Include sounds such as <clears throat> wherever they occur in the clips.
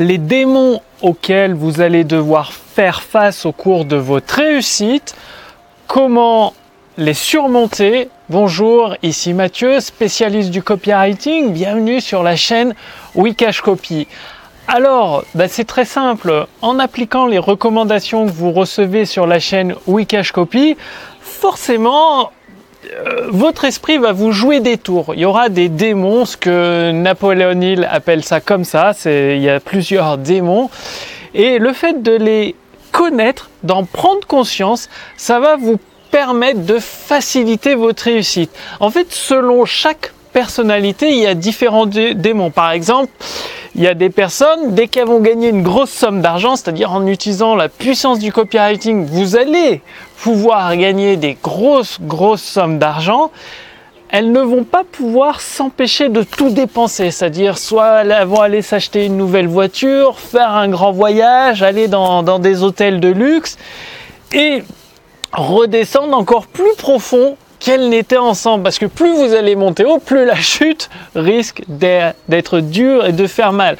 les démons auxquels vous allez devoir faire face au cours de votre réussite, comment les surmonter. Bonjour, ici Mathieu, spécialiste du copywriting. Bienvenue sur la chaîne Wikash Copy. Alors, bah, c'est très simple. En appliquant les recommandations que vous recevez sur la chaîne Wikash Copy, forcément, euh, votre esprit va vous jouer des tours. Il y aura des démons, ce que Napoléon Hill appelle ça comme ça. Il y a plusieurs démons. Et le fait de les connaître, d'en prendre conscience, ça va vous permettre de faciliter votre réussite. En fait, selon chaque personnalité, il y a différents démons. Par exemple, il y a des personnes, dès qu'elles vont gagner une grosse somme d'argent, c'est-à-dire en utilisant la puissance du copywriting, vous allez pouvoir gagner des grosses, grosses sommes d'argent. Elles ne vont pas pouvoir s'empêcher de tout dépenser, c'est-à-dire soit elles vont aller s'acheter une nouvelle voiture, faire un grand voyage, aller dans, des hôtels de luxe et redescendre encore plus profond qu'elles n'étaient ensemble. Parce que plus vous allez monter haut, plus la chute risque d'être dure et de faire mal.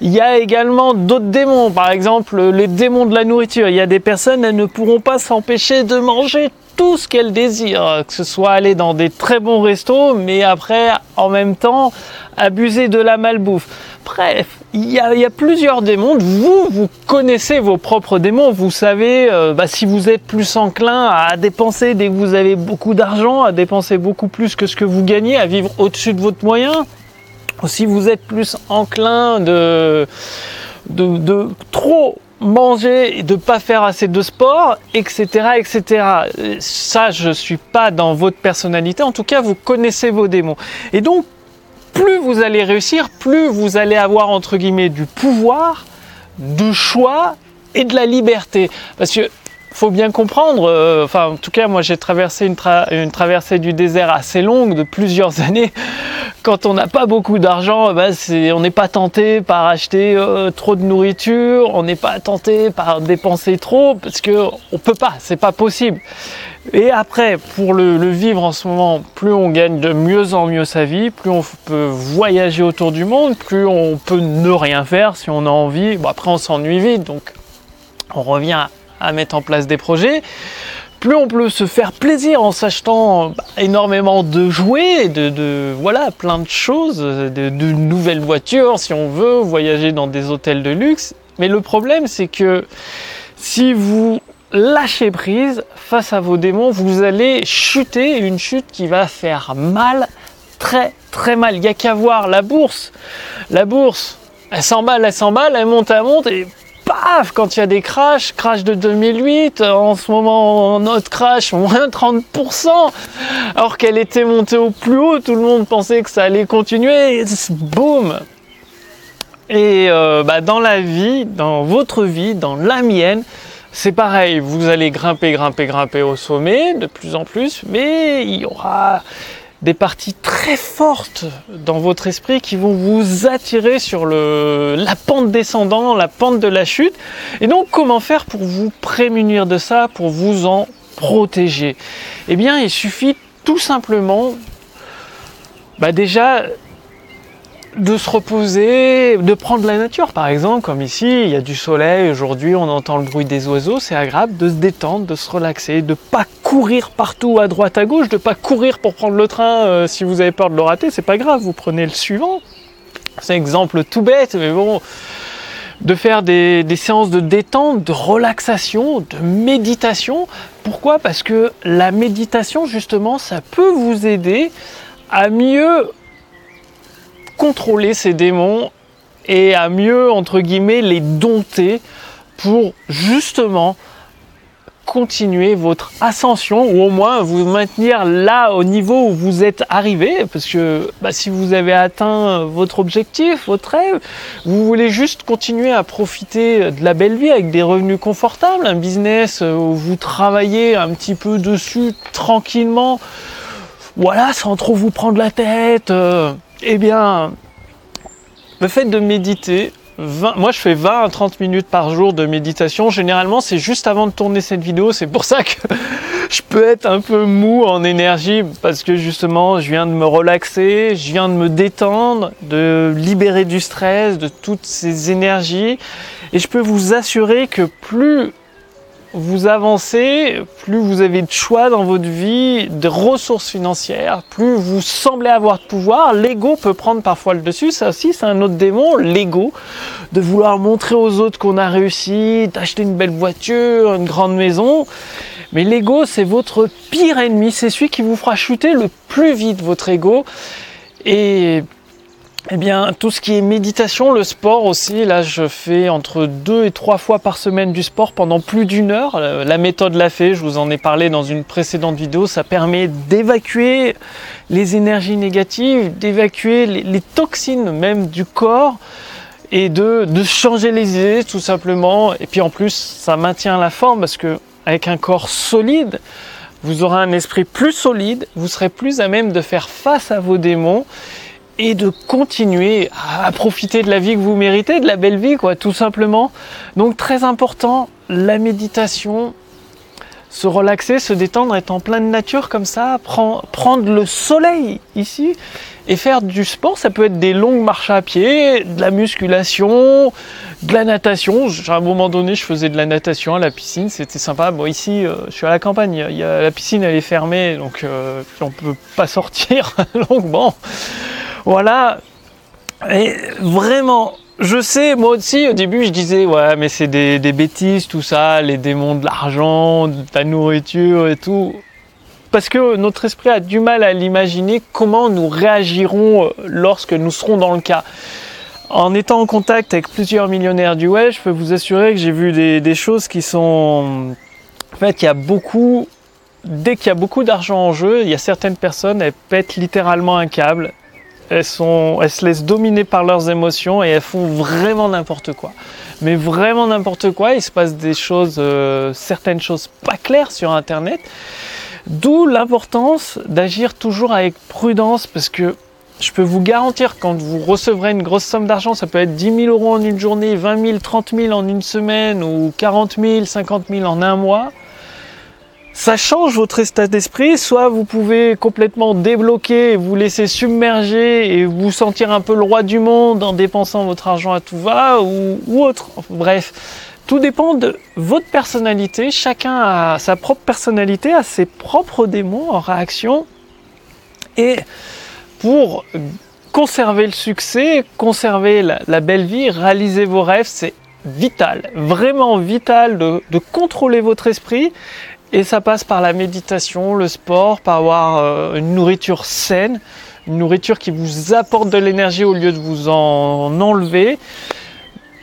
Il y a également d'autres démons, par exemple les démons de la nourriture. Il y a des personnes, elles ne pourront pas s'empêcher de manger tout ce qu'elles désirent, que ce soit aller dans des très bons restos, mais après, en même temps, abuser de la malbouffe. Bref, il y, a, plusieurs démons. Vous, vous connaissez vos propres démons. Vous savez euh, bah, si vous êtes plus enclin à dépenser dès que vous avez beaucoup d'argent, à dépenser beaucoup plus que ce que vous gagnez, à vivre au-dessus de votre moyen. Ou si vous êtes plus enclin de, de, de trop manger et de pas faire assez de sport, etc., etc. Ça, je suis pas dans votre personnalité. En tout cas, vous connaissez vos démons. Et donc, plus vous allez réussir, plus vous allez avoir entre guillemets du pouvoir, du choix et de la liberté. Parce que faut bien comprendre, euh, enfin en tout cas moi j'ai traversé une, traversée du désert assez longue de plusieurs <laughs> années. Quand on n'a pas beaucoup d'argent, bah, on n'est pas tenté par acheter euh, trop de nourriture, on n'est pas tenté par dépenser trop parce que on peut pas, c'est pas possible. Et après, pour le, vivre en ce moment, plus on gagne de mieux en mieux sa vie, plus on peut voyager autour du monde, plus on peut ne rien faire si on a envie. Bon après on s'ennuie vite, donc on revient mettre en place des projets, plus on peut se faire plaisir en s'achetant énormément de jouets, de, voilà, plein de choses, de, nouvelles voitures si on veut, voyager dans des hôtels de luxe. Mais le problème, c'est que si vous lâchez prise face à vos démons, vous allez chuter une chute qui va faire mal, très très mal. Il n'y a qu'à voir la bourse. La bourse, elle s'emballe, elle s'emballe, elle monte, elle monte et paf, quand il y a des crashs, crash de 2008, en ce moment, notre crash, moins 30%, alors qu'elle était montée au plus haut, tout le monde pensait que ça allait continuer, boum. Et euh, bah, dans la vie, dans votre vie, dans la mienne, c'est pareil, vous allez grimper, grimper, grimper au sommet de plus en plus, mais il y aura des parties très fortes dans votre esprit qui vont vous attirer sur le, la pente descendante, la pente de la chute. Et donc, comment faire pour vous prémunir de ça, pour vous en protéger? Eh bien, il suffit tout simplement, bah déjà, de se reposer, de prendre la nature par exemple, comme ici, il y a du soleil, aujourd'hui on entend le bruit des oiseaux, c'est agréable de se détendre, de se relaxer, de pas courir partout à droite à gauche, de pas courir pour prendre le train euh, si vous avez peur de le rater, c'est pas grave, vous prenez le suivant. C'est un exemple tout bête, mais bon, de faire des, des, séances de détente, de relaxation, de méditation. Pourquoi? Parce que la méditation, justement, ça peut vous aider à mieux contrôler ces démons et à mieux, entre guillemets, les dompter pour justement continuer votre ascension ou au moins vous maintenir là au niveau où vous êtes arrivé parce que bah, si vous avez atteint votre objectif, votre rêve, vous voulez juste continuer à profiter de la belle vie avec des revenus confortables, un business où vous travaillez un petit peu dessus tranquillement, voilà, sans trop vous prendre la tête. Euh, eh bien, le fait de méditer, moi je fais 20 à 30 minutes par jour de méditation. Généralement, c'est juste avant de tourner cette vidéo. C'est pour ça que <laughs> je peux être un peu mou en énergie parce que justement, je viens de me relaxer, je viens de me détendre, de libérer du stress, de toutes ces énergies. Et je peux vous assurer que plus vous avancez, plus vous avez de choix dans votre vie, de ressources financières, plus vous semblez avoir de pouvoir. L'ego peut prendre parfois le dessus. Ça aussi, c'est un autre démon, l'ego, de vouloir montrer aux autres qu'on a réussi, d'acheter une belle voiture, une grande maison. Mais l'ego, c'est votre pire ennemi. C'est celui qui vous fera chuter le plus vite, votre ego. Et eh bien, tout ce qui est méditation, le sport aussi, là je fais entre deux et trois fois par semaine du sport pendant plus d'une heure. Euh, la méthode l'a fait, je vous en ai parlé dans une précédente vidéo, ça permet d'évacuer les énergies négatives, d'évacuer les, toxines même du corps et de, de changer les idées tout simplement. Et puis en plus, ça maintient la forme parce que avec un corps solide, vous aurez un esprit plus solide, vous serez plus à même de faire face à vos démons et de continuer à profiter de la vie que vous méritez, de la belle vie, quoi, tout simplement. Donc très important, la méditation, se relaxer, se détendre, être en pleine nature comme ça, prendre le soleil ici et faire du sport. Ça peut être des longues marches à pied, de la musculation, de la natation. À un moment donné, je faisais de la natation à la piscine, c'était sympa. Bon, ici, euh, je suis à la campagne, il y a, la piscine elle est fermée, donc euh, on peut pas sortir. <laughs> donc bon, voilà. Et vraiment, je sais, moi aussi, au début, je disais, ouais, mais c'est des, bêtises, tout ça, les démons de l'argent, de la nourriture et tout. Parce que notre esprit a du mal à l'imaginer comment nous réagirons euh, lorsque nous serons dans le cas. En étant en contact avec plusieurs millionnaires du web, je peux vous assurer que j'ai vu des, des, choses qui sont... En fait, il y a beaucoup... Dès qu'il y a beaucoup d'argent en jeu, il y a certaines personnes, elles pètent littéralement un câble elles, se laissent dominer par leurs émotions et elles font vraiment n'importe quoi. Mais vraiment n'importe quoi, il se passe des choses, euh, certaines choses pas claires sur Internet. D'où l'importance d'agir toujours avec prudence parce que je peux vous garantir quand vous recevrez une grosse somme d'argent, ça peut être 10 000 euros en une journée, 20 000, 30 000 en une semaine ou 40 000, 50 000 en un mois ça change votre état d'esprit. Soit vous pouvez complètement débloquer, vous laisser submerger et vous sentir un peu le roi du monde en dépensant votre argent à tout va ou, autre. Bref, tout dépend de votre personnalité. Chacun a sa propre personnalité, a ses propres démons en réaction. Et pour conserver le succès, conserver la, belle vie, réaliser vos rêves, c'est vital, vraiment vital de contrôler votre esprit et ça passe par la méditation, le sport, par avoir euh, une nourriture saine, une nourriture qui vous apporte de l'énergie au lieu de vous en enlever.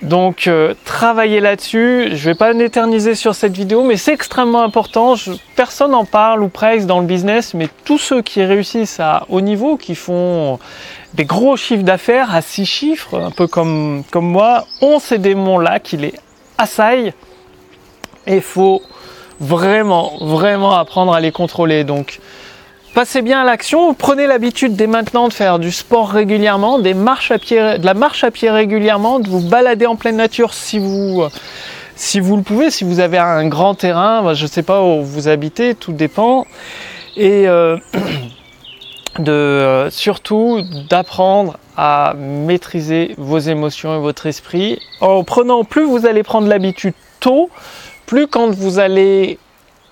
Donc euh, travaillez là-dessus. Je ne vais pas m'éterniser sur cette vidéo, mais c'est extrêmement important. personne n'en parle ou presque dans le business, mais tous ceux qui réussissent à haut niveau, qui font des gros chiffres d'affaires à six chiffres, un peu comme, comme moi, ont ces démons-là qui les assaillent. Et faut vraiment, vraiment apprendre à les contrôler. Donc, passez bien à l'action. Prenez l'habitude dès maintenant de faire du sport régulièrement, des marches à pied, de la marche à pied régulièrement, de vous balader en pleine nature si vous, si vous le pouvez, si vous avez un grand terrain. Je ne sais pas où vous habitez, tout dépend. Et euh, <clears throat> euh, surtout d'apprendre à maîtriser vos émotions et votre esprit. En prenant, plus vous allez prendre l'habitude tôt, plus quand vous allez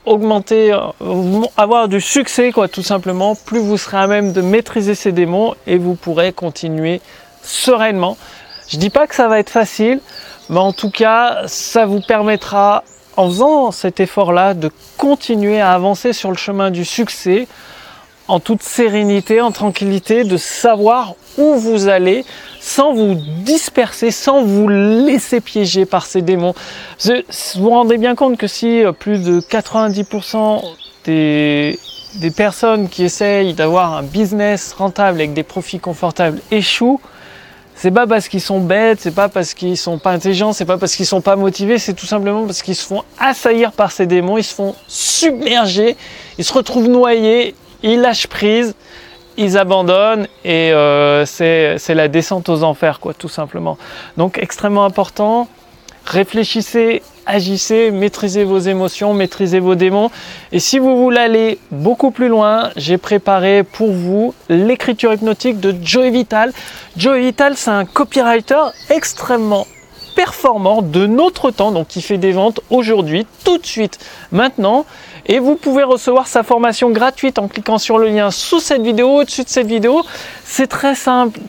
augmenter, euh, avoir du succès, quoi, tout simplement, plus vous serez à même de maîtriser ces démons et vous pourrez continuer sereinement. Je dis pas que ça va être facile, mais en tout cas, ça vous permettra, en faisant cet effort-là, de continuer à avancer sur le chemin du succès en toute sérénité, en tranquillité, de savoir où vous allez sans vous disperser, sans vous laisser piéger par ces démons. Vous vous rendez bien compte que si euh, plus de 90% des, des personnes qui essayent d'avoir un business rentable avec des profits confortables échouent, c'est pas parce qu'ils sont bêtes, c'est pas parce qu'ils sont pas intelligents, c'est pas parce qu'ils sont pas motivés, c'est tout simplement parce qu'ils se font assaillir par ces démons, ils se font submerger, ils se retrouvent noyés ils lâchent prise, ils abandonnent et euh, c'est la descente aux enfers, quoi, tout simplement. Donc extrêmement important, réfléchissez, agissez, maîtrisez vos émotions, maîtrisez vos démons. Et si vous voulez aller beaucoup plus loin, j'ai préparé pour vous l'écriture hypnotique de Joey Vital. Joey Vital, c'est un copywriter extrêmement performant de notre temps, donc qui fait des ventes aujourd'hui, tout de suite, maintenant. Et vous pouvez recevoir sa formation gratuite en cliquant sur le lien sous cette vidéo, au-dessus de cette vidéo. C'est très simple.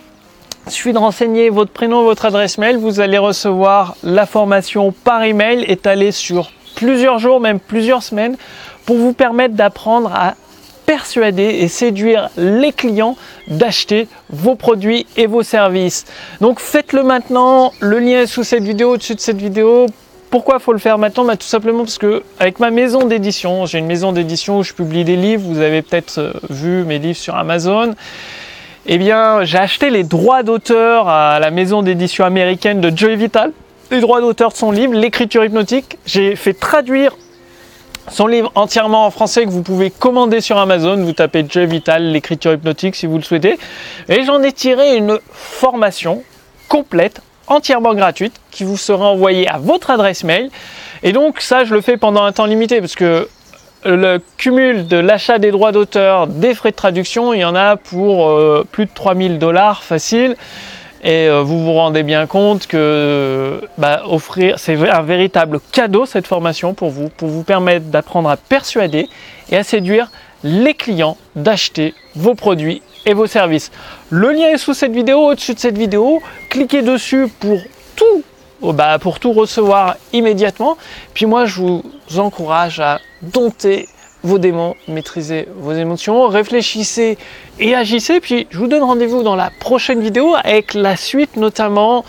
Il suffit de renseigner votre prénom, votre adresse mail. Vous allez recevoir la formation par email étalée sur plusieurs jours, même plusieurs semaines, pour vous permettre d'apprendre à persuader et séduire les clients d'acheter vos produits et vos services. Donc faites-le maintenant. Le lien est sous cette vidéo, au-dessus de cette vidéo. Pourquoi faut le faire maintenant bah, Tout simplement parce que avec ma maison d'édition, j'ai une maison d'édition où je publie des livres. Vous avez peut-être euh, vu mes livres sur Amazon eh bien, j'ai acheté les droits d'auteur à la maison d'édition américaine de Joey Vital, les droits d'auteur de son livre, l'écriture hypnotique. J'ai fait traduire son livre entièrement en français que vous pouvez commander sur Amazon. Vous tapez Joey Vital, l'écriture hypnotique si vous le souhaitez. Et j'en ai tiré une formation complète, entièrement gratuite, qui vous sera envoyée à votre adresse mail. Et donc ça, je le fais pendant un temps limité parce que le cumul de l'achat des droits d'auteur, des frais de traduction, il y en a pour euh, plus de 3000 dollars facile. Et euh, vous vous rendez bien compte que bah, offrir, c'est un véritable cadeau cette formation pour vous, pour vous permettre d'apprendre à persuader et à séduire les clients d'acheter vos produits et vos services. Le lien est sous cette vidéo, au-dessus de cette vidéo. Cliquez dessus pour tout Oh, bah, pour tout recevoir immédiatement. Puis moi, je vous encourage à dompter vos démons, maîtriser vos émotions, réfléchissez et agissez. Puis je vous donne rendez-vous dans la prochaine vidéo avec la suite notamment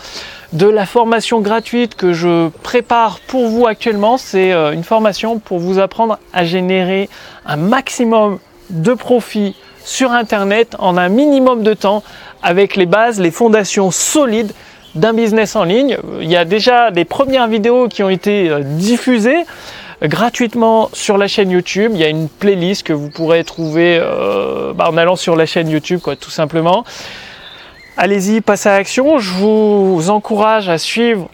de la formation gratuite que je prépare pour vous actuellement. C'est euh, une formation pour vous apprendre à générer un maximum de profits sur Internet en un minimum de temps avec les bases, les fondations solides d'un business en ligne. Il y a déjà des premières vidéos qui ont été euh, diffusées gratuitement sur la chaîne YouTube. Il y a une playlist que vous pourrez trouver euh, bah, en allant sur la chaîne YouTube, quoi, tout simplement. Allez-y, passez à l'action. Je vous encourage à suivre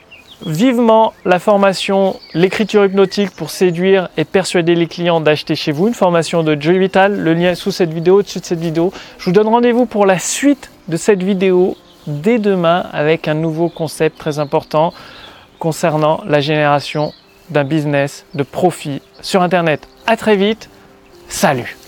vivement la formation L'écriture hypnotique pour séduire et persuader les clients d'acheter chez vous, une formation de Joy Vital. Le lien sous cette vidéo, au-dessus de cette vidéo. Je vous donne rendez-vous pour la suite de cette vidéo dès demain avec un nouveau concept très important concernant la génération d'un business de profit sur Internet. À très vite. Salut